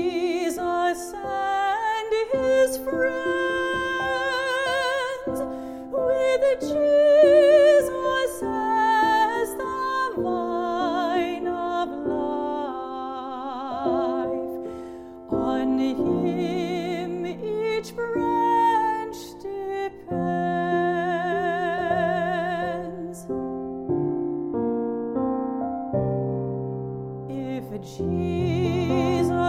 Jesus and his friends with Jesus as the vine of life. On him each branch depends. If Jesus